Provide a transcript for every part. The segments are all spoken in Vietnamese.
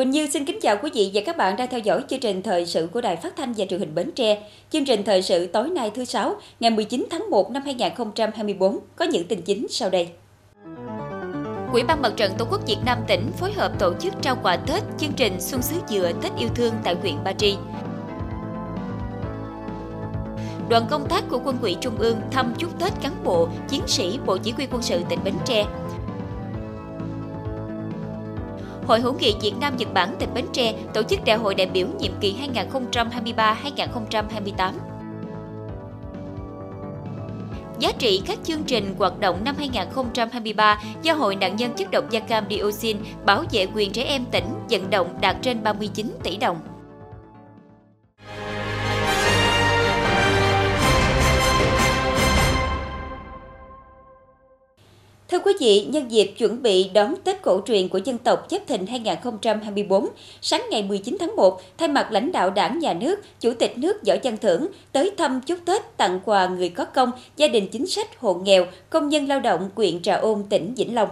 Quỳnh Như xin kính chào quý vị và các bạn đang theo dõi chương trình thời sự của Đài Phát thanh và Truyền hình Bến Tre. Chương trình thời sự tối nay thứ sáu, ngày 19 tháng 1 năm 2024 có những tin chính sau đây. Quỹ ban Mặt trận Tổ quốc Việt Nam tỉnh phối hợp tổ chức trao quà Tết chương trình Xuân Sứ Dừa Tết yêu thương tại huyện Ba Tri. Đoàn công tác của Quân ủy Trung ương thăm chúc Tết cán bộ, chiến sĩ Bộ Chỉ huy quân sự tỉnh Bến Tre Hội hữu nghị Việt Nam Nhật Bản tỉnh Bến Tre tổ chức đại hội đại biểu nhiệm kỳ 2023-2028. Giá trị các chương trình hoạt động năm 2023 do Hội nạn nhân chất độc da cam dioxin bảo vệ quyền trẻ em tỉnh vận động đạt trên 39 tỷ đồng. Thưa quý vị, nhân dịp chuẩn bị đón Tết cổ truyền của dân tộc Giáp Thìn 2024, sáng ngày 19 tháng 1, thay mặt lãnh đạo Đảng, Nhà nước, Chủ tịch nước Võ Văn Thưởng tới thăm chúc Tết tặng quà người có công, gia đình chính sách, hộ nghèo, công nhân lao động huyện Trà Ôn, tỉnh Vĩnh Long.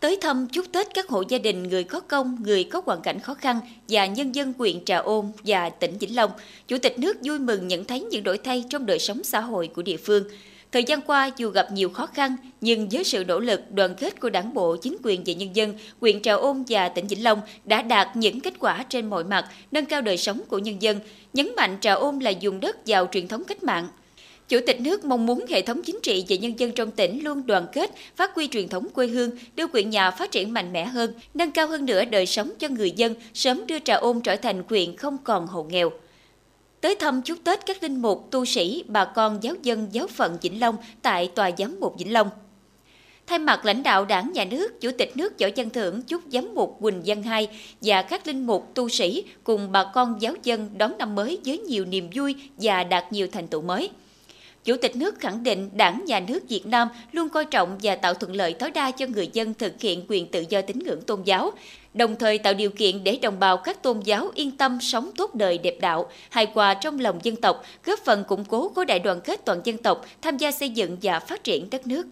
Tới thăm chúc Tết các hộ gia đình người có công, người có hoàn cảnh khó khăn và nhân dân huyện Trà Ôn và tỉnh Vĩnh Long, Chủ tịch nước vui mừng nhận thấy những đổi thay trong đời sống xã hội của địa phương – Thời gian qua, dù gặp nhiều khó khăn, nhưng với sự nỗ lực, đoàn kết của đảng bộ, chính quyền và nhân dân, huyện Trà Ôn và tỉnh Vĩnh Long đã đạt những kết quả trên mọi mặt, nâng cao đời sống của nhân dân, nhấn mạnh Trà Ôn là dùng đất giàu truyền thống cách mạng. Chủ tịch nước mong muốn hệ thống chính trị và nhân dân trong tỉnh luôn đoàn kết, phát huy truyền thống quê hương, đưa huyện nhà phát triển mạnh mẽ hơn, nâng cao hơn nữa đời sống cho người dân, sớm đưa Trà Ôn trở thành huyện không còn hộ nghèo tới thăm chúc Tết các linh mục, tu sĩ, bà con giáo dân giáo phận Vĩnh Long tại Tòa Giám mục Vĩnh Long. Thay mặt lãnh đạo đảng nhà nước, Chủ tịch nước Võ Văn Thưởng chúc giám mục Quỳnh Văn Hai và các linh mục tu sĩ cùng bà con giáo dân đón năm mới với nhiều niềm vui và đạt nhiều thành tựu mới. Chủ tịch nước khẳng định Đảng, Nhà nước Việt Nam luôn coi trọng và tạo thuận lợi tối đa cho người dân thực hiện quyền tự do tín ngưỡng tôn giáo, đồng thời tạo điều kiện để đồng bào các tôn giáo yên tâm sống tốt đời đẹp đạo, hài hòa trong lòng dân tộc, góp phần củng cố khối đại đoàn kết toàn dân tộc, tham gia xây dựng và phát triển đất nước.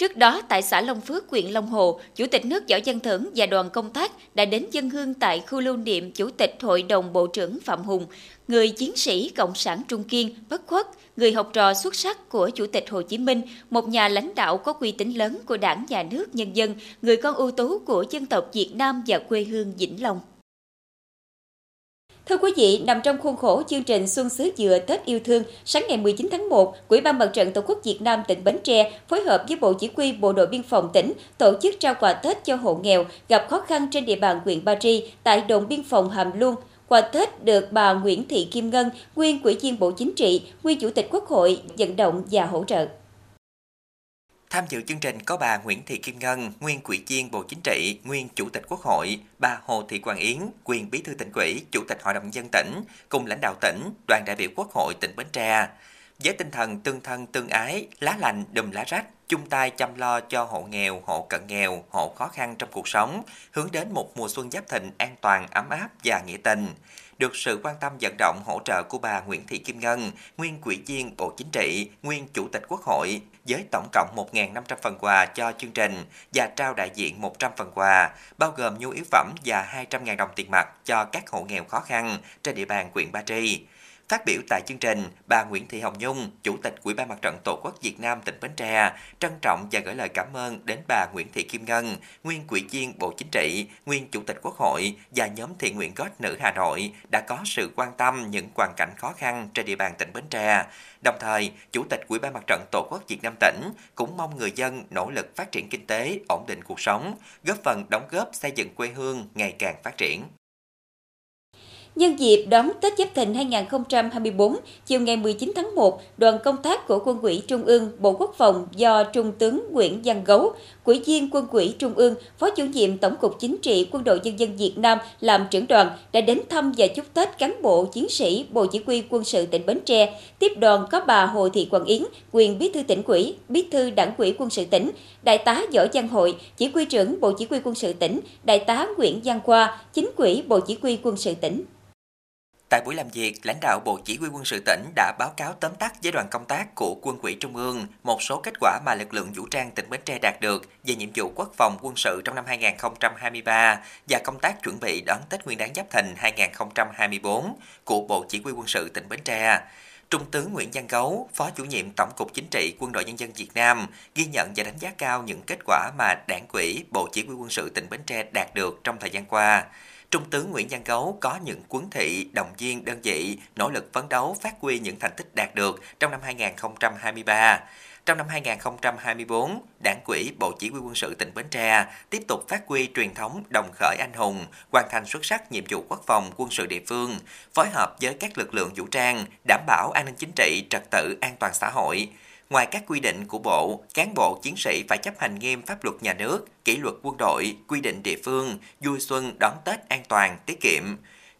Trước đó, tại xã Long Phước, huyện Long Hồ, Chủ tịch nước Võ Văn Thưởng và đoàn công tác đã đến dân hương tại khu lưu niệm Chủ tịch Hội đồng Bộ trưởng Phạm Hùng, người chiến sĩ Cộng sản Trung Kiên, bất khuất, người học trò xuất sắc của Chủ tịch Hồ Chí Minh, một nhà lãnh đạo có uy tín lớn của đảng, nhà nước, nhân dân, người con ưu tú của dân tộc Việt Nam và quê hương Vĩnh Long. Thưa quý vị, nằm trong khuôn khổ chương trình Xuân xứ Dừa Tết Yêu Thương, sáng ngày 19 tháng 1, Quỹ ban Mặt trận Tổ quốc Việt Nam tỉnh Bến Tre phối hợp với Bộ Chỉ huy Bộ đội Biên phòng tỉnh tổ chức trao quà Tết cho hộ nghèo gặp khó khăn trên địa bàn huyện Ba Tri tại đồn biên phòng Hàm Luông, Quà Tết được bà Nguyễn Thị Kim Ngân, nguyên Ủy viên Bộ Chính trị, nguyên Chủ tịch Quốc hội, vận động và hỗ trợ. Tham dự chương trình có bà Nguyễn Thị Kim Ngân, nguyên Ủy viên Bộ Chính trị, nguyên Chủ tịch Quốc hội, bà Hồ Thị Quang Yến, quyền Bí thư tỉnh ủy, Chủ tịch Hội đồng dân tỉnh, cùng lãnh đạo tỉnh, đoàn đại biểu Quốc hội tỉnh Bến Tre. Với tinh thần tương thân tương ái, lá lành đùm lá rách, chung tay chăm lo cho hộ nghèo, hộ cận nghèo, hộ khó khăn trong cuộc sống, hướng đến một mùa xuân giáp thịnh an toàn, ấm áp và nghĩa tình. Được sự quan tâm vận động hỗ trợ của bà Nguyễn Thị Kim Ngân, nguyên quỹ viên Bộ Chính trị, nguyên Chủ tịch Quốc hội, với tổng cộng 1.500 phần quà cho chương trình và trao đại diện 100 phần quà, bao gồm nhu yếu phẩm và 200.000 đồng tiền mặt cho các hộ nghèo khó khăn trên địa bàn huyện Ba Tri. Phát biểu tại chương trình, bà Nguyễn Thị Hồng Nhung, Chủ tịch Ủy ban Mặt trận Tổ quốc Việt Nam tỉnh Bến Tre, trân trọng và gửi lời cảm ơn đến bà Nguyễn Thị Kim Ngân, nguyên Ủy viên Bộ Chính trị, nguyên Chủ tịch Quốc hội và nhóm thiện nguyện gót nữ Hà Nội đã có sự quan tâm những hoàn cảnh khó khăn trên địa bàn tỉnh Bến Tre. Đồng thời, Chủ tịch Ủy ban Mặt trận Tổ quốc Việt Nam tỉnh cũng mong người dân nỗ lực phát triển kinh tế, ổn định cuộc sống, góp phần đóng góp xây dựng quê hương ngày càng phát triển. Nhân dịp đón Tết Giáp Thìn 2024, chiều ngày 19 tháng 1, đoàn công tác của Quân ủy Trung ương, Bộ Quốc phòng do Trung tướng Nguyễn Văn Gấu, Quỹ viên Quân ủy Trung ương, Phó chủ nhiệm Tổng cục Chính trị Quân đội Nhân dân Việt Nam làm trưởng đoàn đã đến thăm và chúc Tết cán bộ chiến sĩ Bộ Chỉ huy Quân sự tỉnh Bến Tre. Tiếp đoàn có bà Hồ Thị Quảng Yến, quyền Bí thư tỉnh ủy, Bí thư Đảng ủy Quân sự tỉnh, Đại tá Võ Văn Hội, Chỉ huy trưởng Bộ Chỉ huy Quân sự tỉnh, Đại tá Nguyễn Văn Khoa, Chính ủy Bộ Chỉ huy Quân sự tỉnh. Tại buổi làm việc, lãnh đạo Bộ Chỉ huy quân sự tỉnh đã báo cáo tóm tắt với đoàn công tác của Quân ủy Trung ương một số kết quả mà lực lượng vũ trang tỉnh Bến Tre đạt được về nhiệm vụ quốc phòng quân sự trong năm 2023 và công tác chuẩn bị đón Tết Nguyên đán Giáp Thìn 2024 của Bộ Chỉ huy quân sự tỉnh Bến Tre. Trung tướng Nguyễn Văn Gấu, Phó chủ nhiệm Tổng cục Chính trị Quân đội Nhân dân Việt Nam, ghi nhận và đánh giá cao những kết quả mà Đảng ủy Bộ Chỉ huy quân sự tỉnh Bến Tre đạt được trong thời gian qua. Trung tướng Nguyễn Văn Gấu có những cuốn thị, động viên đơn vị, nỗ lực phấn đấu phát huy những thành tích đạt được trong năm 2023. Trong năm 2024, Đảng quỹ Bộ Chỉ huy quân sự tỉnh Bến Tre tiếp tục phát huy truyền thống đồng khởi anh hùng, hoàn thành xuất sắc nhiệm vụ quốc phòng quân sự địa phương, phối hợp với các lực lượng vũ trang, đảm bảo an ninh chính trị, trật tự an toàn xã hội, Ngoài các quy định của Bộ, cán bộ chiến sĩ phải chấp hành nghiêm pháp luật nhà nước, kỷ luật quân đội, quy định địa phương, vui xuân đón Tết an toàn, tiết kiệm.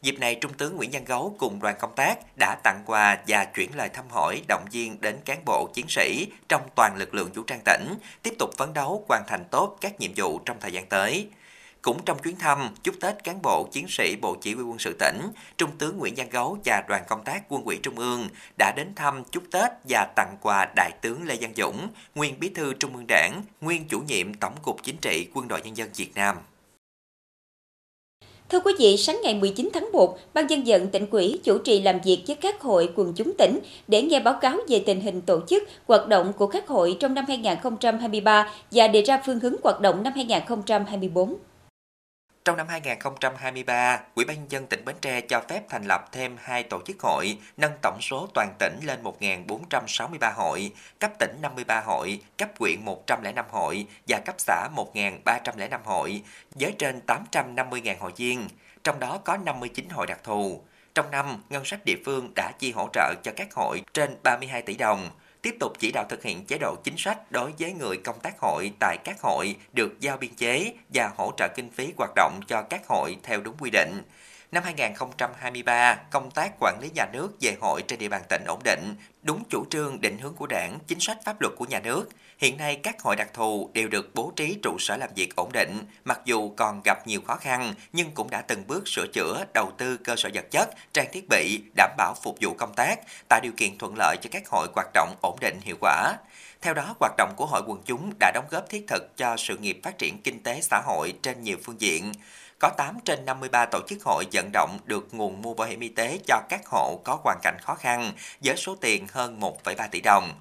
Dịp này, Trung tướng Nguyễn Văn Gấu cùng đoàn công tác đã tặng quà và chuyển lời thăm hỏi động viên đến cán bộ chiến sĩ trong toàn lực lượng vũ trang tỉnh, tiếp tục phấn đấu hoàn thành tốt các nhiệm vụ trong thời gian tới. Cũng trong chuyến thăm, chúc Tết cán bộ chiến sĩ Bộ Chỉ huy quân sự tỉnh, Trung tướng Nguyễn Văn Gấu và đoàn công tác quân ủy Trung ương đã đến thăm chúc Tết và tặng quà Đại tướng Lê Văn Dũng, nguyên bí thư Trung ương Đảng, nguyên chủ nhiệm Tổng cục Chính trị Quân đội Nhân dân Việt Nam. Thưa quý vị, sáng ngày 19 tháng 1, Ban dân vận tỉnh quỹ chủ trì làm việc với các hội quần chúng tỉnh để nghe báo cáo về tình hình tổ chức, hoạt động của các hội trong năm 2023 và đề ra phương hướng hoạt động năm 2024. Trong năm 2023, Ủy ban nhân dân tỉnh Bến Tre cho phép thành lập thêm hai tổ chức hội, nâng tổng số toàn tỉnh lên 1.463 hội, cấp tỉnh 53 hội, cấp huyện 105 hội và cấp xã 1.305 hội, với trên 850.000 hội viên, trong đó có 59 hội đặc thù. Trong năm, ngân sách địa phương đã chi hỗ trợ cho các hội trên 32 tỷ đồng, tiếp tục chỉ đạo thực hiện chế độ chính sách đối với người công tác hội tại các hội được giao biên chế và hỗ trợ kinh phí hoạt động cho các hội theo đúng quy định. Năm 2023, công tác quản lý nhà nước về hội trên địa bàn tỉnh ổn định, đúng chủ trương định hướng của đảng, chính sách pháp luật của nhà nước. Hiện nay các hội đặc thù đều được bố trí trụ sở làm việc ổn định, mặc dù còn gặp nhiều khó khăn nhưng cũng đã từng bước sửa chữa, đầu tư cơ sở vật chất, trang thiết bị, đảm bảo phục vụ công tác, tạo điều kiện thuận lợi cho các hội hoạt động ổn định hiệu quả. Theo đó, hoạt động của hội quần chúng đã đóng góp thiết thực cho sự nghiệp phát triển kinh tế xã hội trên nhiều phương diện có 8 trên 53 tổ chức hội vận động được nguồn mua bảo hiểm y tế cho các hộ có hoàn cảnh khó khăn với số tiền hơn 1,3 tỷ đồng.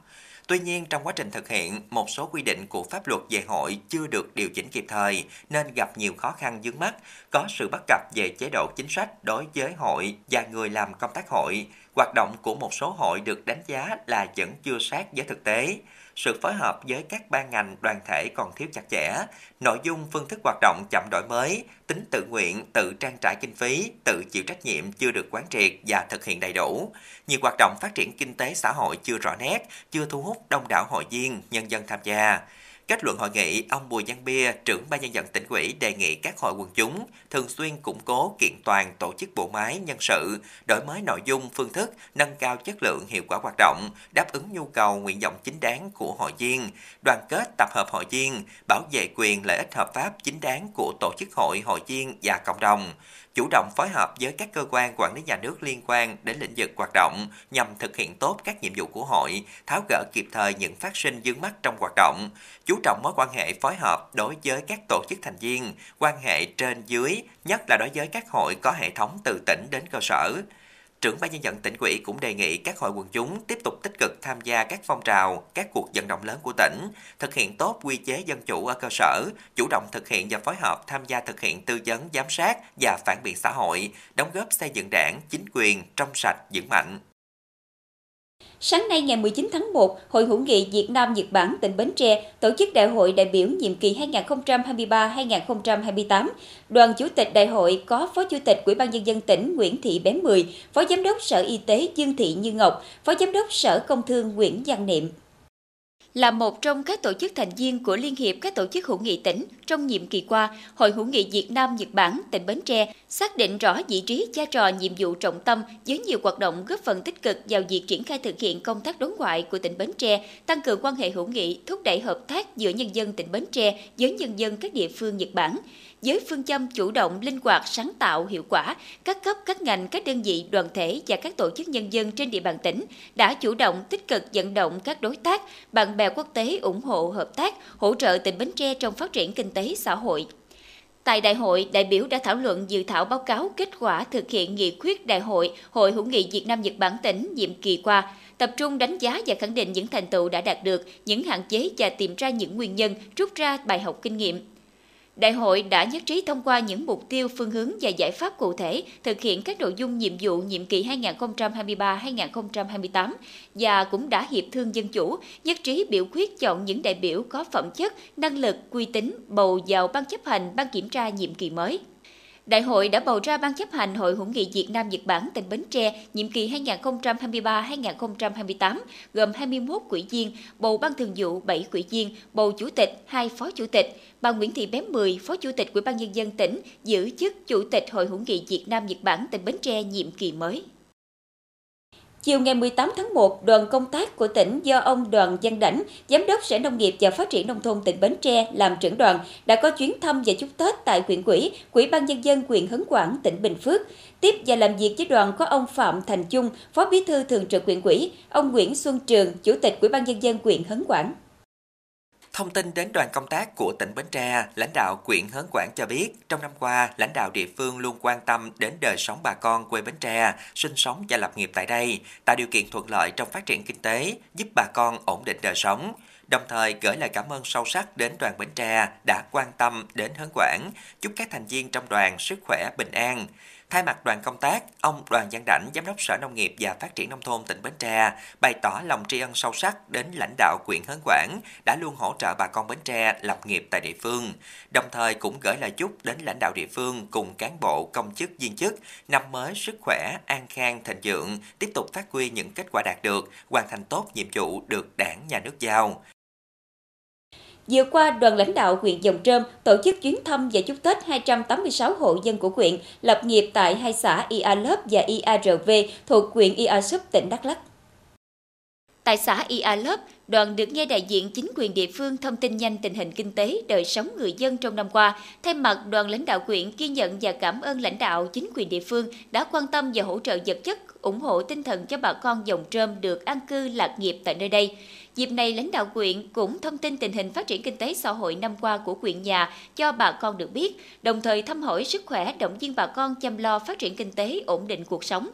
Tuy nhiên, trong quá trình thực hiện, một số quy định của pháp luật về hội chưa được điều chỉnh kịp thời nên gặp nhiều khó khăn vướng mắt, có sự bất cập về chế độ chính sách đối với hội và người làm công tác hội. Hoạt động của một số hội được đánh giá là vẫn chưa sát với thực tế sự phối hợp với các ban ngành đoàn thể còn thiếu chặt chẽ, nội dung phương thức hoạt động chậm đổi mới, tính tự nguyện, tự trang trải kinh phí, tự chịu trách nhiệm chưa được quán triệt và thực hiện đầy đủ. Nhiều hoạt động phát triển kinh tế xã hội chưa rõ nét, chưa thu hút đông đảo hội viên, nhân dân tham gia. Kết luận hội nghị, ông Bùi Văn Bia, trưởng ban nhân dân tỉnh ủy đề nghị các hội quần chúng thường xuyên củng cố kiện toàn tổ chức bộ máy nhân sự, đổi mới nội dung, phương thức, nâng cao chất lượng hiệu quả hoạt động, đáp ứng nhu cầu nguyện vọng chính đáng của hội viên, đoàn kết tập hợp hội viên, bảo vệ quyền lợi ích hợp pháp chính đáng của tổ chức hội, hội viên và cộng đồng chủ động phối hợp với các cơ quan quản lý nhà nước liên quan đến lĩnh vực hoạt động nhằm thực hiện tốt các nhiệm vụ của hội, tháo gỡ kịp thời những phát sinh vướng mắt trong hoạt động, chú trọng mối quan hệ phối hợp đối với các tổ chức thành viên, quan hệ trên dưới, nhất là đối với các hội có hệ thống từ tỉnh đến cơ sở, Trưởng ban nhân dân tỉnh ủy cũng đề nghị các hội quần chúng tiếp tục tích cực tham gia các phong trào, các cuộc vận động lớn của tỉnh, thực hiện tốt quy chế dân chủ ở cơ sở, chủ động thực hiện và phối hợp tham gia thực hiện tư vấn, giám sát và phản biện xã hội, đóng góp xây dựng đảng, chính quyền trong sạch, vững mạnh. Sáng nay ngày 19 tháng 1, Hội hữu nghị Việt Nam Nhật Bản tỉnh Bến Tre tổ chức đại hội đại biểu nhiệm kỳ 2023-2028. Đoàn chủ tịch đại hội có Phó Chủ tịch Ủy ban nhân dân tỉnh Nguyễn Thị Bé Mười, Phó Giám đốc Sở Y tế Dương Thị Như Ngọc, Phó Giám đốc Sở Công Thương Nguyễn Văn Niệm là một trong các tổ chức thành viên của Liên hiệp các tổ chức hữu nghị tỉnh trong nhiệm kỳ qua, Hội hữu nghị Việt Nam Nhật Bản tỉnh Bến Tre xác định rõ vị trí vai trò nhiệm vụ trọng tâm với nhiều hoạt động góp phần tích cực vào việc triển khai thực hiện công tác đối ngoại của tỉnh Bến Tre, tăng cường quan hệ hữu nghị, thúc đẩy hợp tác giữa nhân dân tỉnh Bến Tre với nhân dân các địa phương Nhật Bản. với phương châm chủ động, linh hoạt, sáng tạo, hiệu quả, các cấp, các ngành, các đơn vị, đoàn thể và các tổ chức nhân dân trên địa bàn tỉnh đã chủ động tích cực vận động các đối tác, bạn bè quốc tế ủng hộ hợp tác, hỗ trợ tỉnh Bến Tre trong phát triển kinh tế xã hội. Tại đại hội, đại biểu đã thảo luận dự thảo báo cáo kết quả thực hiện nghị quyết đại hội Hội hữu nghị Việt Nam Nhật Bản tỉnh nhiệm kỳ qua, tập trung đánh giá và khẳng định những thành tựu đã đạt được, những hạn chế và tìm ra những nguyên nhân, rút ra bài học kinh nghiệm. Đại hội đã nhất trí thông qua những mục tiêu, phương hướng và giải pháp cụ thể thực hiện các nội dung nhiệm vụ nhiệm kỳ 2023-2028 và cũng đã hiệp thương dân chủ, nhất trí biểu quyết chọn những đại biểu có phẩm chất, năng lực, uy tín bầu vào ban chấp hành, ban kiểm tra nhiệm kỳ mới. Đại hội đã bầu ra Ban chấp hành Hội hữu nghị Việt Nam Nhật Bản tỉnh Bến Tre nhiệm kỳ 2023-2028 gồm 21 quỹ viên, bầu Ban thường vụ 7 quỹ viên, bầu chủ tịch 2 phó chủ tịch. Bà Nguyễn Thị Bé 10, Phó Chủ tịch Ủy ban nhân dân tỉnh, giữ chức Chủ tịch Hội hữu nghị Việt Nam Nhật Bản tỉnh Bến Tre nhiệm kỳ mới. Chiều ngày 18 tháng 1, đoàn công tác của tỉnh do ông Đoàn Văn Đảnh, Giám đốc Sở Nông nghiệp và Phát triển Nông thôn tỉnh Bến Tre làm trưởng đoàn, đã có chuyến thăm và chúc Tết tại huyện quỹ, Quỹ ban Nhân dân huyện Hấn Quảng, tỉnh Bình Phước. Tiếp và làm việc với đoàn có ông Phạm Thành Trung, Phó Bí thư Thường trực huyện quỹ, ông Nguyễn Xuân Trường, Chủ tịch Quỹ ban Nhân dân huyện Hấn Quảng. Thông tin đến đoàn công tác của tỉnh Bến Tre, lãnh đạo quyện Hớn Quảng cho biết, trong năm qua, lãnh đạo địa phương luôn quan tâm đến đời sống bà con quê Bến Tre, sinh sống và lập nghiệp tại đây, tạo điều kiện thuận lợi trong phát triển kinh tế, giúp bà con ổn định đời sống. Đồng thời gửi lời cảm ơn sâu sắc đến đoàn Bến Tre đã quan tâm đến Hớn Quảng, chúc các thành viên trong đoàn sức khỏe, bình an. Thay mặt đoàn công tác, ông Đoàn Văn Đảnh, Giám đốc Sở Nông nghiệp và Phát triển Nông thôn tỉnh Bến Tre, bày tỏ lòng tri ân sâu sắc đến lãnh đạo quyện Hớn Quảng đã luôn hỗ trợ bà con Bến Tre lập nghiệp tại địa phương, đồng thời cũng gửi lời chúc đến lãnh đạo địa phương cùng cán bộ, công chức, viên chức năm mới sức khỏe, an khang, thịnh vượng, tiếp tục phát huy những kết quả đạt được, hoàn thành tốt nhiệm vụ được đảng, nhà nước giao. Vừa qua, đoàn lãnh đạo huyện Dòng Trơm tổ chức chuyến thăm và chúc Tết 286 hộ dân của huyện lập nghiệp tại hai xã Ia Lớp và IARV thuộc huyện Ia Súp, tỉnh Đắk Lắk. Tại xã Ia Lớp, đoàn được nghe đại diện chính quyền địa phương thông tin nhanh tình hình kinh tế, đời sống người dân trong năm qua. Thay mặt đoàn lãnh đạo huyện ghi nhận và cảm ơn lãnh đạo chính quyền địa phương đã quan tâm và hỗ trợ vật chất, ủng hộ tinh thần cho bà con dòng trơm được an cư lạc nghiệp tại nơi đây. Dịp này, lãnh đạo quyện cũng thông tin tình hình phát triển kinh tế xã hội năm qua của quyện nhà cho bà con được biết, đồng thời thăm hỏi sức khỏe, động viên bà con chăm lo phát triển kinh tế, ổn định cuộc sống.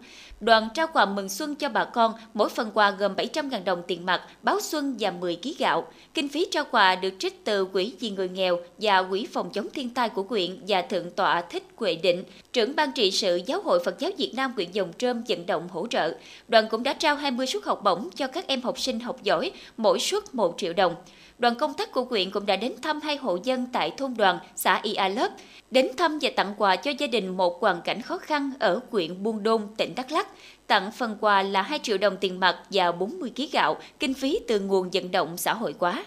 Đoàn trao quà mừng xuân cho bà con, mỗi phần quà gồm 700.000 đồng tiền mặt, báo xuân và 10 kg gạo. Kinh phí trao quà được trích từ Quỹ vì người nghèo và Quỹ phòng chống thiên tai của quyện và Thượng tọa Thích Huệ Định, trưởng ban trị sự Giáo hội Phật giáo Việt Nam huyện Dòng Trơm vận động hỗ trợ. Đoàn cũng đã trao 20 suất học bổng cho các em học sinh học giỏi, mỗi suất 1 triệu đồng. Đoàn công tác của huyện cũng đã đến thăm hai hộ dân tại thôn đoàn, xã Ia Lớp, đến thăm và tặng quà cho gia đình một hoàn cảnh khó khăn ở huyện Buôn Đôn, tỉnh Đắk Lắk. Tặng phần quà là 2 triệu đồng tiền mặt và 40 kg gạo, kinh phí từ nguồn vận động xã hội quá.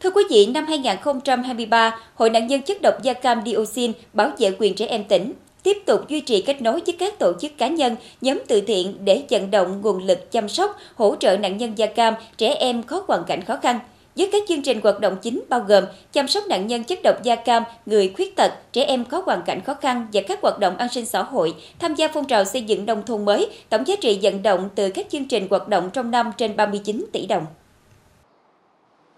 Thưa quý vị, năm 2023, Hội nạn nhân chất độc da cam dioxin bảo vệ quyền trẻ em tỉnh tiếp tục duy trì kết nối với các tổ chức cá nhân, nhóm từ thiện để vận động nguồn lực chăm sóc, hỗ trợ nạn nhân da cam, trẻ em có hoàn cảnh khó khăn. Với các chương trình hoạt động chính bao gồm chăm sóc nạn nhân chất độc da cam, người khuyết tật, trẻ em có hoàn cảnh khó khăn và các hoạt động an sinh xã hội, tham gia phong trào xây dựng nông thôn mới, tổng giá trị vận động từ các chương trình hoạt động trong năm trên 39 tỷ đồng.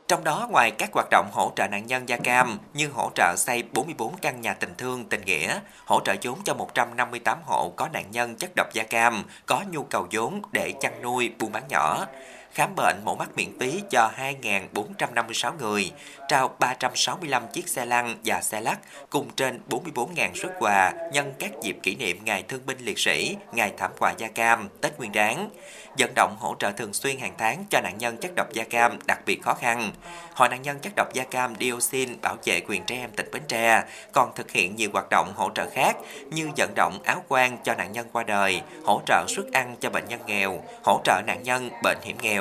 Trong đó, ngoài các hoạt động hỗ trợ nạn nhân da cam như hỗ trợ xây 44 căn nhà tình thương tình nghĩa, hỗ trợ vốn cho 158 hộ có nạn nhân chất độc da cam có nhu cầu vốn để chăn nuôi buôn bán nhỏ, khám bệnh mổ mắt miễn phí cho 2.456 người, trao 365 chiếc xe lăn và xe lắc cùng trên 44.000 xuất quà nhân các dịp kỷ niệm Ngày Thương binh Liệt sĩ, Ngày Thảm họa da cam, Tết Nguyên đán, vận động hỗ trợ thường xuyên hàng tháng cho nạn nhân chất độc da cam đặc biệt khó khăn. Hội nạn nhân chất độc da cam dioxin bảo vệ quyền trẻ em tỉnh Bến Tre còn thực hiện nhiều hoạt động hỗ trợ khác như vận động áo quan cho nạn nhân qua đời, hỗ trợ suất ăn cho bệnh nhân nghèo, hỗ trợ nạn nhân bệnh hiểm nghèo.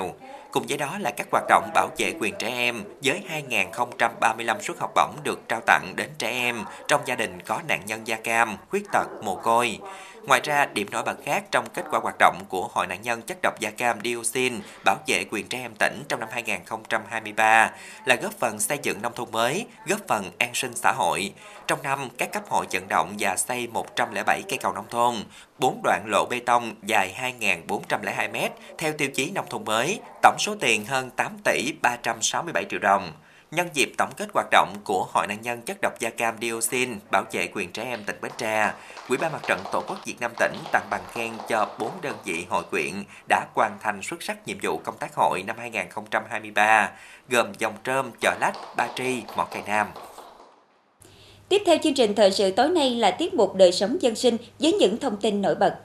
Cùng với đó là các hoạt động bảo vệ quyền trẻ em với 2.035 suất học bổng được trao tặng đến trẻ em trong gia đình có nạn nhân da cam, khuyết tật, mồ côi. Ngoài ra, điểm nổi bật khác trong kết quả hoạt động của Hội nạn nhân chất độc da cam dioxin bảo vệ quyền trẻ em tỉnh trong năm 2023 là góp phần xây dựng nông thôn mới, góp phần an sinh xã hội. Trong năm, các cấp hội vận động và xây 107 cây cầu nông thôn, 4 đoạn lộ bê tông dài 2.402 m theo tiêu chí nông thôn mới, tổng số tiền hơn 8 tỷ 367 triệu đồng. Nhân dịp tổng kết hoạt động của Hội nạn nhân chất độc da cam dioxin bảo vệ quyền trẻ em tỉnh Bến Tre, Quỹ ban Mặt trận Tổ quốc Việt Nam tỉnh tặng bằng khen cho 4 đơn vị hội quyện đã hoàn thành xuất sắc nhiệm vụ công tác hội năm 2023, gồm Dòng Trơm, Chợ Lách, Ba Tri, Mỏ Cày Nam. Tiếp theo chương trình thời sự tối nay là tiết mục đời sống dân sinh với những thông tin nổi bật.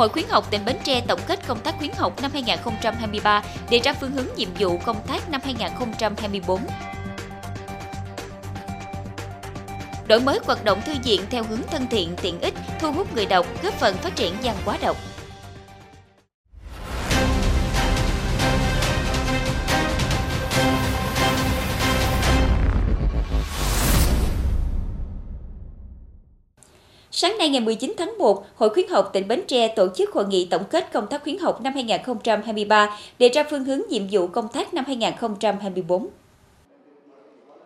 Hội khuyến học tỉnh Bến Tre tổng kết công tác khuyến học năm 2023, đề ra phương hướng nhiệm vụ công tác năm 2024. Đổi mới hoạt động thư viện theo hướng thân thiện, tiện ích, thu hút người đọc, góp phần phát triển văn hóa đọc. Sáng nay ngày 19 tháng 1, Hội khuyến học tỉnh Bến Tre tổ chức hội nghị tổng kết công tác khuyến học năm 2023, đề ra phương hướng nhiệm vụ công tác năm 2024.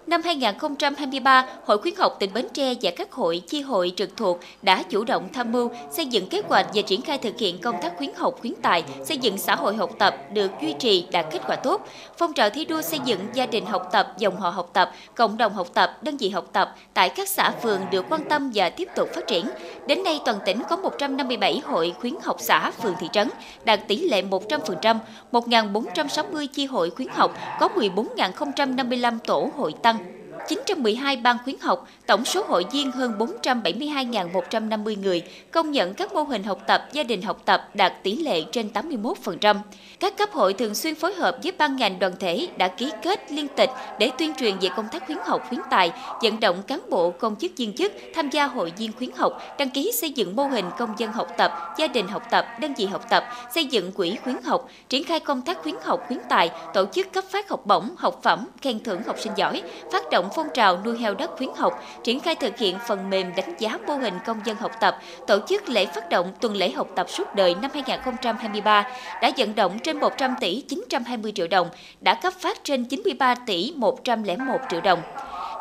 Năm 2023, Hội khuyến học tỉnh Bến Tre và các hội, chi hội trực thuộc đã chủ động tham mưu xây dựng kế hoạch và triển khai thực hiện công tác khuyến học khuyến tài, xây dựng xã hội học tập được duy trì đạt kết quả tốt. Phong trào thi đua xây dựng gia đình học tập, dòng họ học tập, cộng đồng học tập, đơn vị học tập tại các xã phường được quan tâm và tiếp tục phát triển. Đến nay, toàn tỉnh có 157 hội khuyến học xã, phường, thị trấn, đạt tỷ lệ 100%, 1.460 chi hội khuyến học, có 14.055 tổ hội tăng 912 ban khuyến học, tổng số hội viên hơn 472.150 người, công nhận các mô hình học tập, gia đình học tập đạt tỷ lệ trên 81%. Các cấp hội thường xuyên phối hợp với ban ngành đoàn thể đã ký kết liên tịch để tuyên truyền về công tác khuyến học khuyến tài, vận động cán bộ, công chức viên chức tham gia hội viên khuyến học, đăng ký xây dựng mô hình công dân học tập, gia đình học tập, đơn vị học tập, xây dựng quỹ khuyến học, triển khai công tác khuyến học khuyến tài, tổ chức cấp phát học bổng, học phẩm, khen thưởng học sinh giỏi, phát động phong trào nuôi heo đất khuyến học, triển khai thực hiện phần mềm đánh giá mô hình công dân học tập, tổ chức lễ phát động tuần lễ học tập suốt đời năm 2023 đã vận động trên 100 tỷ 920 triệu đồng, đã cấp phát trên 93 tỷ 101 triệu đồng.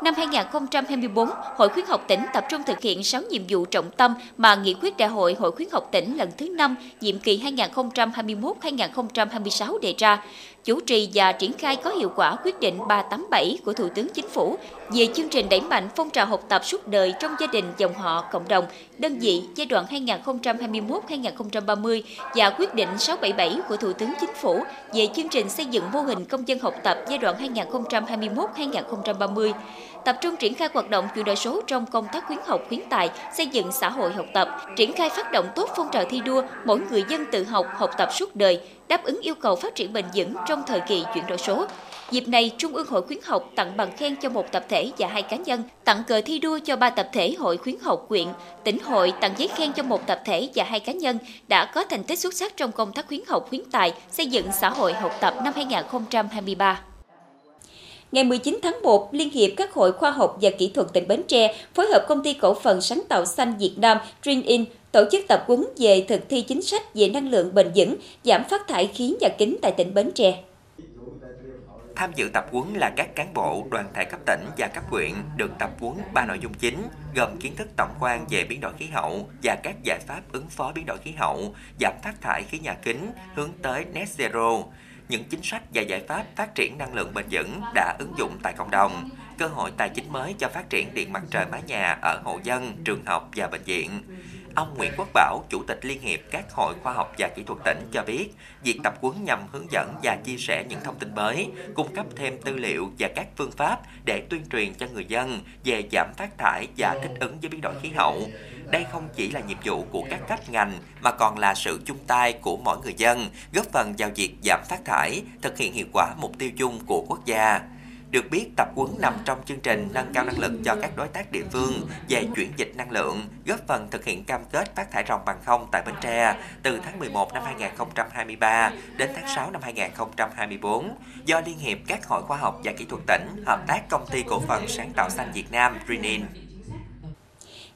Năm 2024, Hội khuyến học tỉnh tập trung thực hiện 6 nhiệm vụ trọng tâm mà Nghị quyết Đại hội Hội khuyến học tỉnh lần thứ 5, nhiệm kỳ 2021-2026 đề ra, chủ trì và triển khai có hiệu quả quyết định 387 của Thủ tướng Chính phủ về chương trình đẩy mạnh phong trào học tập suốt đời trong gia đình, dòng họ, cộng đồng, đơn vị giai đoạn 2021-2030 và quyết định 677 của Thủ tướng Chính phủ về chương trình xây dựng mô hình công dân học tập giai đoạn 2021-2030 tập trung triển khai hoạt động chuyển đổi số trong công tác khuyến học khuyến tài, xây dựng xã hội học tập, triển khai phát động tốt phong trào thi đua mỗi người dân tự học, học tập suốt đời, đáp ứng yêu cầu phát triển bền vững trong thời kỳ chuyển đổi số. Dịp này, Trung ương Hội khuyến học tặng bằng khen cho một tập thể và hai cá nhân, tặng cờ thi đua cho ba tập thể Hội khuyến học quyện, tỉnh hội tặng giấy khen cho một tập thể và hai cá nhân đã có thành tích xuất sắc trong công tác khuyến học khuyến tài, xây dựng xã hội học tập năm 2023. Ngày 19 tháng 1, Liên hiệp các hội khoa học và kỹ thuật tỉnh Bến Tre phối hợp công ty cổ phần sáng tạo xanh Việt Nam Green In tổ chức tập huấn về thực thi chính sách về năng lượng bền vững, giảm phát thải khí nhà kính tại tỉnh Bến Tre. Tham dự tập huấn là các cán bộ, đoàn thể cấp tỉnh và cấp huyện được tập huấn ba nội dung chính gồm kiến thức tổng quan về biến đổi khí hậu và các giải pháp ứng phó biến đổi khí hậu, giảm phát thải khí nhà kính hướng tới net zero, những chính sách và giải pháp phát triển năng lượng bền vững đã ứng dụng tại cộng đồng, cơ hội tài chính mới cho phát triển điện mặt trời mái nhà ở hộ dân, trường học và bệnh viện. Ông Nguyễn Quốc Bảo, Chủ tịch Liên hiệp các hội khoa học và kỹ thuật tỉnh cho biết, việc tập huấn nhằm hướng dẫn và chia sẻ những thông tin mới, cung cấp thêm tư liệu và các phương pháp để tuyên truyền cho người dân về giảm phát thải và thích ứng với biến đổi khí hậu. Đây không chỉ là nhiệm vụ của các cấp ngành mà còn là sự chung tay của mỗi người dân, góp phần vào việc giảm phát thải, thực hiện hiệu quả mục tiêu chung của quốc gia. Được biết, tập huấn nằm trong chương trình nâng cao năng lực cho các đối tác địa phương về chuyển dịch năng lượng, góp phần thực hiện cam kết phát thải ròng bằng không tại Bến Tre từ tháng 11 năm 2023 đến tháng 6 năm 2024 do Liên hiệp các hội khoa học và kỹ thuật tỉnh hợp tác công ty cổ phần sáng tạo xanh Việt Nam Greenin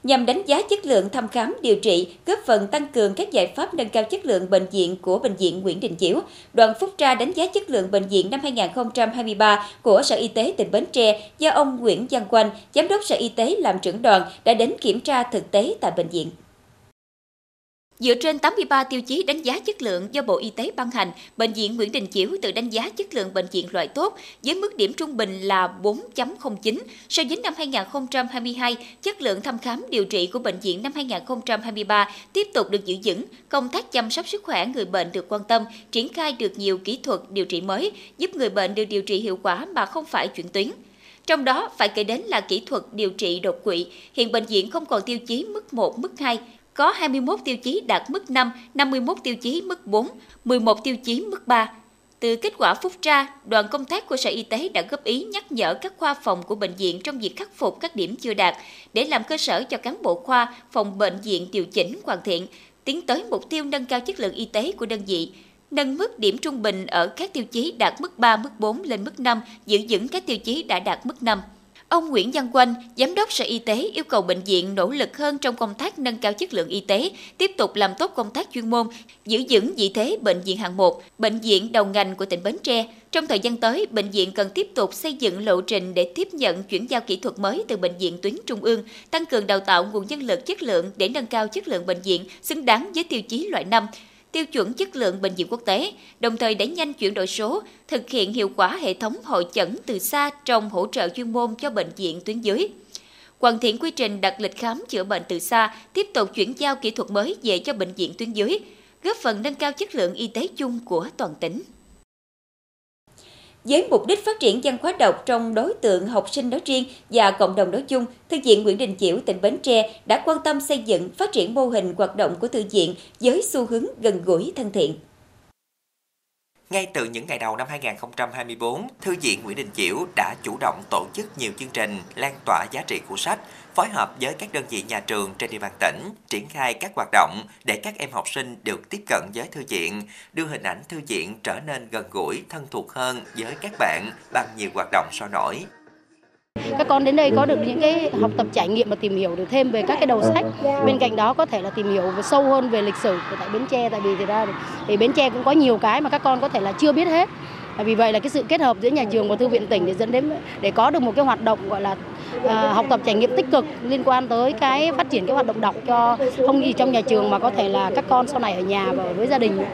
nhằm đánh giá chất lượng thăm khám điều trị, góp phần tăng cường các giải pháp nâng cao chất lượng bệnh viện của Bệnh viện Nguyễn Đình Chiểu. Đoàn phúc tra đánh giá chất lượng bệnh viện năm 2023 của Sở Y tế tỉnh Bến Tre do ông Nguyễn Văn Quanh, Giám đốc Sở Y tế làm trưởng đoàn đã đến kiểm tra thực tế tại bệnh viện. Dựa trên 83 tiêu chí đánh giá chất lượng do Bộ Y tế ban hành, Bệnh viện Nguyễn Đình Chiểu tự đánh giá chất lượng bệnh viện loại tốt với mức điểm trung bình là 4.09. So với năm 2022, chất lượng thăm khám điều trị của bệnh viện năm 2023 tiếp tục được giữ vững, công tác chăm sóc sức khỏe người bệnh được quan tâm, triển khai được nhiều kỹ thuật điều trị mới, giúp người bệnh được điều trị hiệu quả mà không phải chuyển tuyến. Trong đó phải kể đến là kỹ thuật điều trị đột quỵ. Hiện bệnh viện không còn tiêu chí mức 1, mức 2, có 21 tiêu chí đạt mức 5, 51 tiêu chí mức 4, 11 tiêu chí mức 3. Từ kết quả phúc tra, đoàn công tác của Sở Y tế đã góp ý nhắc nhở các khoa phòng của bệnh viện trong việc khắc phục các điểm chưa đạt để làm cơ sở cho cán bộ khoa, phòng bệnh viện điều chỉnh hoàn thiện, tiến tới mục tiêu nâng cao chất lượng y tế của đơn vị, nâng mức điểm trung bình ở các tiêu chí đạt mức 3, mức 4 lên mức 5, giữ vững các tiêu chí đã đạt mức 5. Ông Nguyễn Văn Quanh, Giám đốc Sở Y tế yêu cầu bệnh viện nỗ lực hơn trong công tác nâng cao chất lượng y tế, tiếp tục làm tốt công tác chuyên môn, giữ vững vị thế bệnh viện hạng 1, bệnh viện đầu ngành của tỉnh Bến Tre. Trong thời gian tới, bệnh viện cần tiếp tục xây dựng lộ trình để tiếp nhận chuyển giao kỹ thuật mới từ bệnh viện tuyến trung ương, tăng cường đào tạo nguồn nhân lực chất lượng để nâng cao chất lượng bệnh viện xứng đáng với tiêu chí loại 5, tiêu chuẩn chất lượng bệnh viện quốc tế, đồng thời đẩy nhanh chuyển đổi số, thực hiện hiệu quả hệ thống hội chẩn từ xa trong hỗ trợ chuyên môn cho bệnh viện tuyến dưới. Hoàn thiện quy trình đặt lịch khám chữa bệnh từ xa, tiếp tục chuyển giao kỹ thuật mới về cho bệnh viện tuyến dưới, góp phần nâng cao chất lượng y tế chung của toàn tỉnh. Với mục đích phát triển văn hóa đọc trong đối tượng học sinh nói riêng và cộng đồng nói chung, Thư viện Nguyễn Đình Chiểu, tỉnh Bến Tre đã quan tâm xây dựng, phát triển mô hình hoạt động của thư viện với xu hướng gần gũi thân thiện. Ngay từ những ngày đầu năm 2024, Thư viện Nguyễn Đình Chiểu đã chủ động tổ chức nhiều chương trình lan tỏa giá trị của sách, phối hợp với các đơn vị nhà trường trên địa bàn tỉnh, triển khai các hoạt động để các em học sinh được tiếp cận với thư viện, đưa hình ảnh thư viện trở nên gần gũi, thân thuộc hơn với các bạn bằng nhiều hoạt động sôi nổi. Các con đến đây có được những cái học tập trải nghiệm và tìm hiểu được thêm về các cái đầu sách. Bên cạnh đó có thể là tìm hiểu sâu hơn về lịch sử của tại Bến Tre tại vì thì ra thì Bến Tre cũng có nhiều cái mà các con có thể là chưa biết hết. Vì vậy là cái sự kết hợp giữa nhà trường và thư viện tỉnh để dẫn đến để có được một cái hoạt động gọi là à, học tập trải nghiệm tích cực liên quan tới cái phát triển cái hoạt động đọc cho không chỉ trong nhà trường mà có thể là các con sau này ở nhà và với gia đình.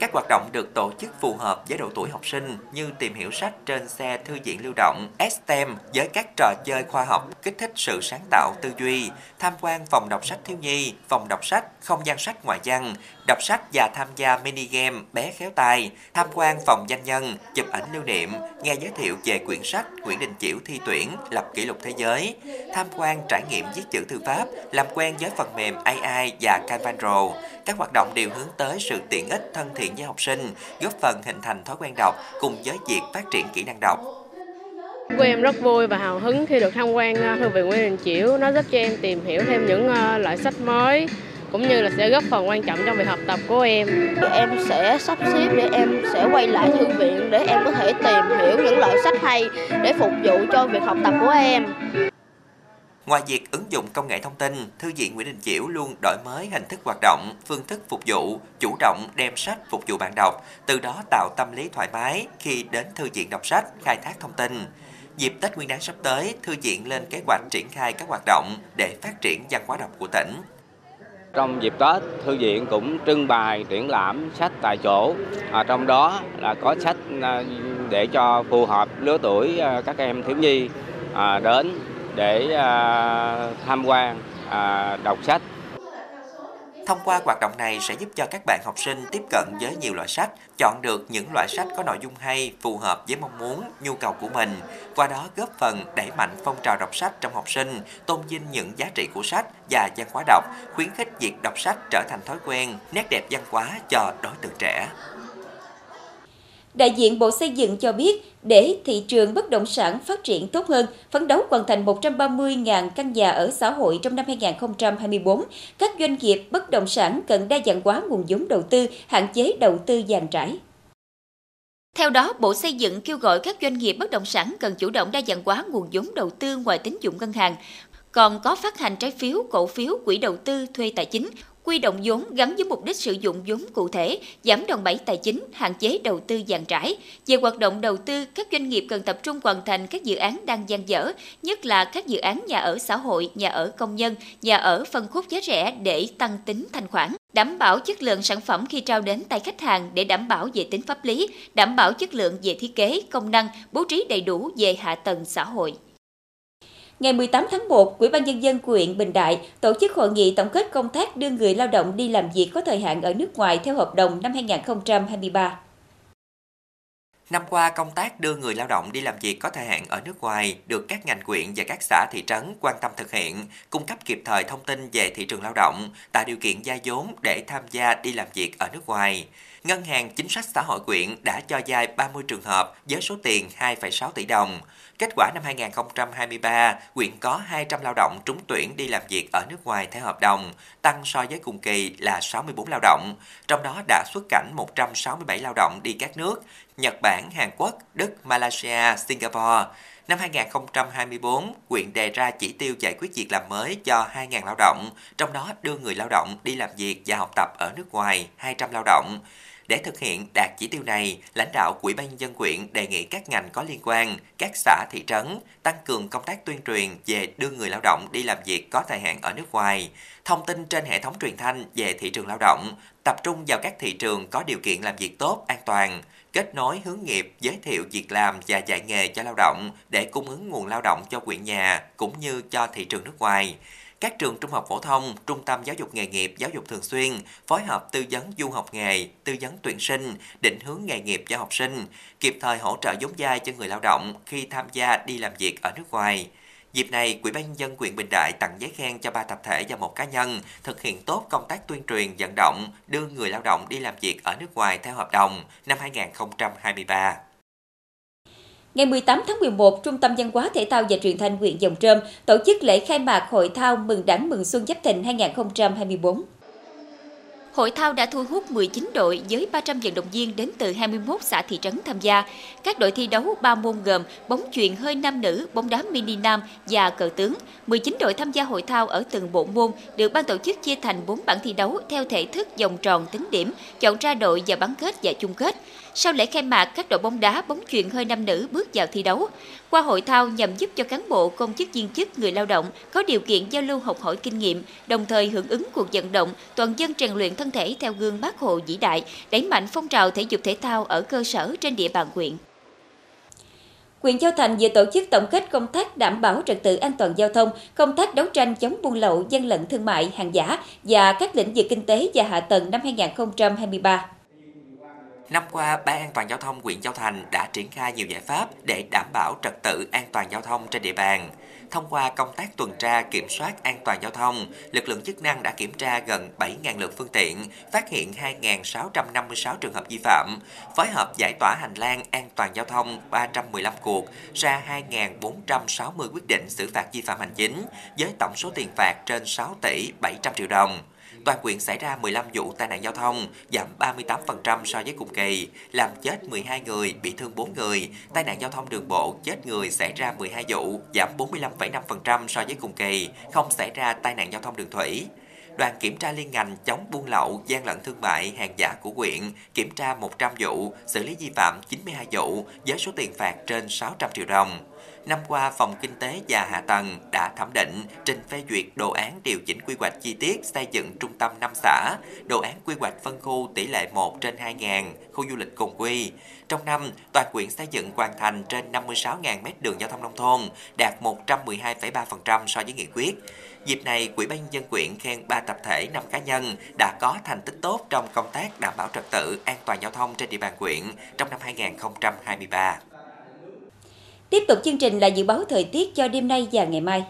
Các hoạt động được tổ chức phù hợp với độ tuổi học sinh như tìm hiểu sách trên xe thư viện lưu động, STEM với các trò chơi khoa học kích thích sự sáng tạo tư duy, tham quan phòng đọc sách thiếu nhi, phòng đọc sách, không gian sách ngoại văn, đọc sách và tham gia mini game bé khéo tay, tham quan phòng danh nhân, chụp ảnh lưu niệm, nghe giới thiệu về quyển sách Nguyễn Đình Chiểu thi tuyển, lập kỷ lục thế giới, tham quan trải nghiệm viết chữ thư pháp, làm quen với phần mềm AI và Canvandro. Các hoạt động đều hướng tới sự tiện ích thân thiện với học sinh, góp phần hình thành thói quen đọc cùng với việc phát triển kỹ năng đọc. Cô em rất vui và hào hứng khi được tham quan ờ, thư viện Nguyễn Đình Chiểu. Nó giúp cho em tìm hiểu thêm những ờ, loại sách mới, cũng như là sẽ góp phần quan trọng trong việc học tập của em. Em sẽ sắp xếp để em sẽ quay lại thư viện để em có thể tìm hiểu những loại sách hay để phục vụ cho việc học tập của em. Ngoài việc ứng dụng công nghệ thông tin, Thư viện Nguyễn Đình Chiểu luôn đổi mới hình thức hoạt động, phương thức phục vụ, chủ động đem sách phục vụ bạn đọc, từ đó tạo tâm lý thoải mái khi đến thư viện đọc sách, khai thác thông tin. Dịp Tết Nguyên đán sắp tới, Thư viện lên kế hoạch triển khai các hoạt động để phát triển văn hóa đọc của tỉnh. Trong dịp Tết, thư viện cũng trưng bày triển lãm sách tại chỗ. À, trong đó là có sách à, để cho phù hợp lứa tuổi à, các em thiếu nhi à, đến để à, tham quan à, đọc sách. Thông qua hoạt động này sẽ giúp cho các bạn học sinh tiếp cận với nhiều loại sách, chọn được những loại sách có nội dung hay, phù hợp với mong muốn, nhu cầu của mình. Qua đó góp phần đẩy mạnh phong trào đọc sách trong học sinh, tôn vinh những giá trị của sách và văn hóa đọc, khuyến khích việc đọc sách trở thành thói quen, nét đẹp văn hóa cho đối tượng trẻ. Đại diện Bộ Xây dựng cho biết, để thị trường bất động sản phát triển tốt hơn, phấn đấu hoàn thành 130.000 căn nhà ở xã hội trong năm 2024, các doanh nghiệp bất động sản cần đa dạng hóa nguồn vốn đầu tư, hạn chế đầu tư dàn trải. Theo đó, Bộ Xây dựng kêu gọi các doanh nghiệp bất động sản cần chủ động đa dạng hóa nguồn vốn đầu tư ngoài tín dụng ngân hàng, còn có phát hành trái phiếu, cổ phiếu, quỹ đầu tư, thuê tài chính, quy động vốn gắn với mục đích sử dụng vốn cụ thể, giảm đòn bẩy tài chính, hạn chế đầu tư dàn trải. Về hoạt động đầu tư, các doanh nghiệp cần tập trung hoàn thành các dự án đang dang dở, nhất là các dự án nhà ở xã hội, nhà ở công nhân, nhà ở phân khúc giá rẻ để tăng tính thanh khoản đảm bảo chất lượng sản phẩm khi trao đến tay khách hàng để đảm bảo về tính pháp lý, đảm bảo chất lượng về thiết kế, công năng, bố trí đầy đủ về hạ tầng xã hội. Ngày 18 tháng 1, Ủy ban nhân dân huyện Bình Đại tổ chức hội nghị tổng kết công tác đưa người lao động đi làm việc có thời hạn ở nước ngoài theo hợp đồng năm 2023. Năm qua, công tác đưa người lao động đi làm việc có thời hạn ở nước ngoài được các ngành quyện và các xã thị trấn quan tâm thực hiện, cung cấp kịp thời thông tin về thị trường lao động, tạo điều kiện gia vốn để tham gia đi làm việc ở nước ngoài. Ngân hàng Chính sách Xã hội quyện đã cho vay 30 trường hợp với số tiền 2,6 tỷ đồng. Kết quả năm 2023, quyện có 200 lao động trúng tuyển đi làm việc ở nước ngoài theo hợp đồng, tăng so với cùng kỳ là 64 lao động. Trong đó đã xuất cảnh 167 lao động đi các nước Nhật Bản, Hàn Quốc, Đức, Malaysia, Singapore. Năm 2024, quyện đề ra chỉ tiêu giải quyết việc làm mới cho 2.000 lao động, trong đó đưa người lao động đi làm việc và học tập ở nước ngoài 200 lao động. Để thực hiện đạt chỉ tiêu này, lãnh đạo Quỹ ban dân quyện đề nghị các ngành có liên quan, các xã thị trấn tăng cường công tác tuyên truyền về đưa người lao động đi làm việc có thời hạn ở nước ngoài, thông tin trên hệ thống truyền thanh về thị trường lao động, tập trung vào các thị trường có điều kiện làm việc tốt, an toàn, kết nối hướng nghiệp, giới thiệu việc làm và dạy nghề cho lao động để cung ứng nguồn lao động cho quyện nhà cũng như cho thị trường nước ngoài các trường trung học phổ thông, trung tâm giáo dục nghề nghiệp, giáo dục thường xuyên phối hợp tư vấn du học nghề, tư vấn tuyển sinh, định hướng nghề nghiệp cho học sinh, kịp thời hỗ trợ giống giai cho người lao động khi tham gia đi làm việc ở nước ngoài. Dịp này, Quỹ ban nhân dân quyền Bình Đại tặng giấy khen cho ba tập thể và một cá nhân thực hiện tốt công tác tuyên truyền vận động đưa người lao động đi làm việc ở nước ngoài theo hợp đồng năm 2023. Ngày 18 tháng 11, Trung tâm Văn hóa Thể thao và Truyền thanh huyện Dòng Trơm tổ chức lễ khai mạc hội thao Mừng Đảng Mừng Xuân Giáp Thìn 2024. Hội thao đã thu hút 19 đội với 300 vận động viên đến từ 21 xã thị trấn tham gia. Các đội thi đấu 3 môn gồm bóng chuyền hơi nam nữ, bóng đá mini nam và cờ tướng. 19 đội tham gia hội thao ở từng bộ môn được ban tổ chức chia thành 4 bảng thi đấu theo thể thức vòng tròn tính điểm, chọn ra đội và bán kết và chung kết. Sau lễ khai mạc, các đội bóng đá, bóng chuyền hơi nam nữ bước vào thi đấu. Qua hội thao nhằm giúp cho cán bộ, công chức viên chức, người lao động có điều kiện giao lưu học hỏi kinh nghiệm, đồng thời hưởng ứng cuộc vận động toàn dân rèn luyện thân thể theo gương Bác Hồ vĩ đại, đẩy mạnh phong trào thể dục thể thao ở cơ sở trên địa bàn huyện. Quyền Châu Thành vừa tổ chức tổng kết công tác đảm bảo trật tự an toàn giao thông, công tác đấu tranh chống buôn lậu, gian lận thương mại, hàng giả và các lĩnh vực kinh tế và hạ tầng năm 2023. Năm qua, Ban an toàn giao thông huyện Châu Thành đã triển khai nhiều giải pháp để đảm bảo trật tự an toàn giao thông trên địa bàn. Thông qua công tác tuần tra kiểm soát an toàn giao thông, lực lượng chức năng đã kiểm tra gần 7.000 lượt phương tiện, phát hiện 2.656 trường hợp vi phạm, phối hợp giải tỏa hành lang an toàn giao thông 315 cuộc, ra 2.460 quyết định xử phạt vi phạm hành chính, với tổng số tiền phạt trên 6 tỷ 700 triệu đồng toàn quyện xảy ra 15 vụ tai nạn giao thông, giảm 38% so với cùng kỳ, làm chết 12 người, bị thương 4 người, tai nạn giao thông đường bộ chết người xảy ra 12 vụ, giảm 45,5% so với cùng kỳ, không xảy ra tai nạn giao thông đường thủy đoàn kiểm tra liên ngành chống buôn lậu, gian lận thương mại, hàng giả của huyện, kiểm tra 100 vụ, xử lý vi phạm 92 vụ với số tiền phạt trên 600 triệu đồng. Năm qua, Phòng Kinh tế và Hạ tầng đã thẩm định, trình phê duyệt đồ án điều chỉnh quy hoạch chi tiết xây dựng trung tâm 5 xã, đồ án quy hoạch phân khu tỷ lệ 1 trên 2.000, khu du lịch cùng quy. Trong năm, toàn quyện xây dựng hoàn thành trên 56.000 mét đường giao thông nông thôn, đạt 112,3% so với nghị quyết. Dịp này, Quỹ ban dân quyện khen 3 tập thể 5 cá nhân đã có thành tích tốt trong công tác đảm bảo trật tự an toàn giao thông trên địa bàn quyện trong năm 2023. Tiếp tục chương trình là dự báo thời tiết cho đêm nay và ngày mai.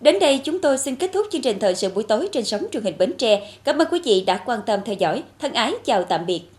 Đến đây chúng tôi xin kết thúc chương trình thời sự buổi tối trên sóng truyền hình Bến Tre. Cảm ơn quý vị đã quan tâm theo dõi. Thân ái, chào tạm biệt.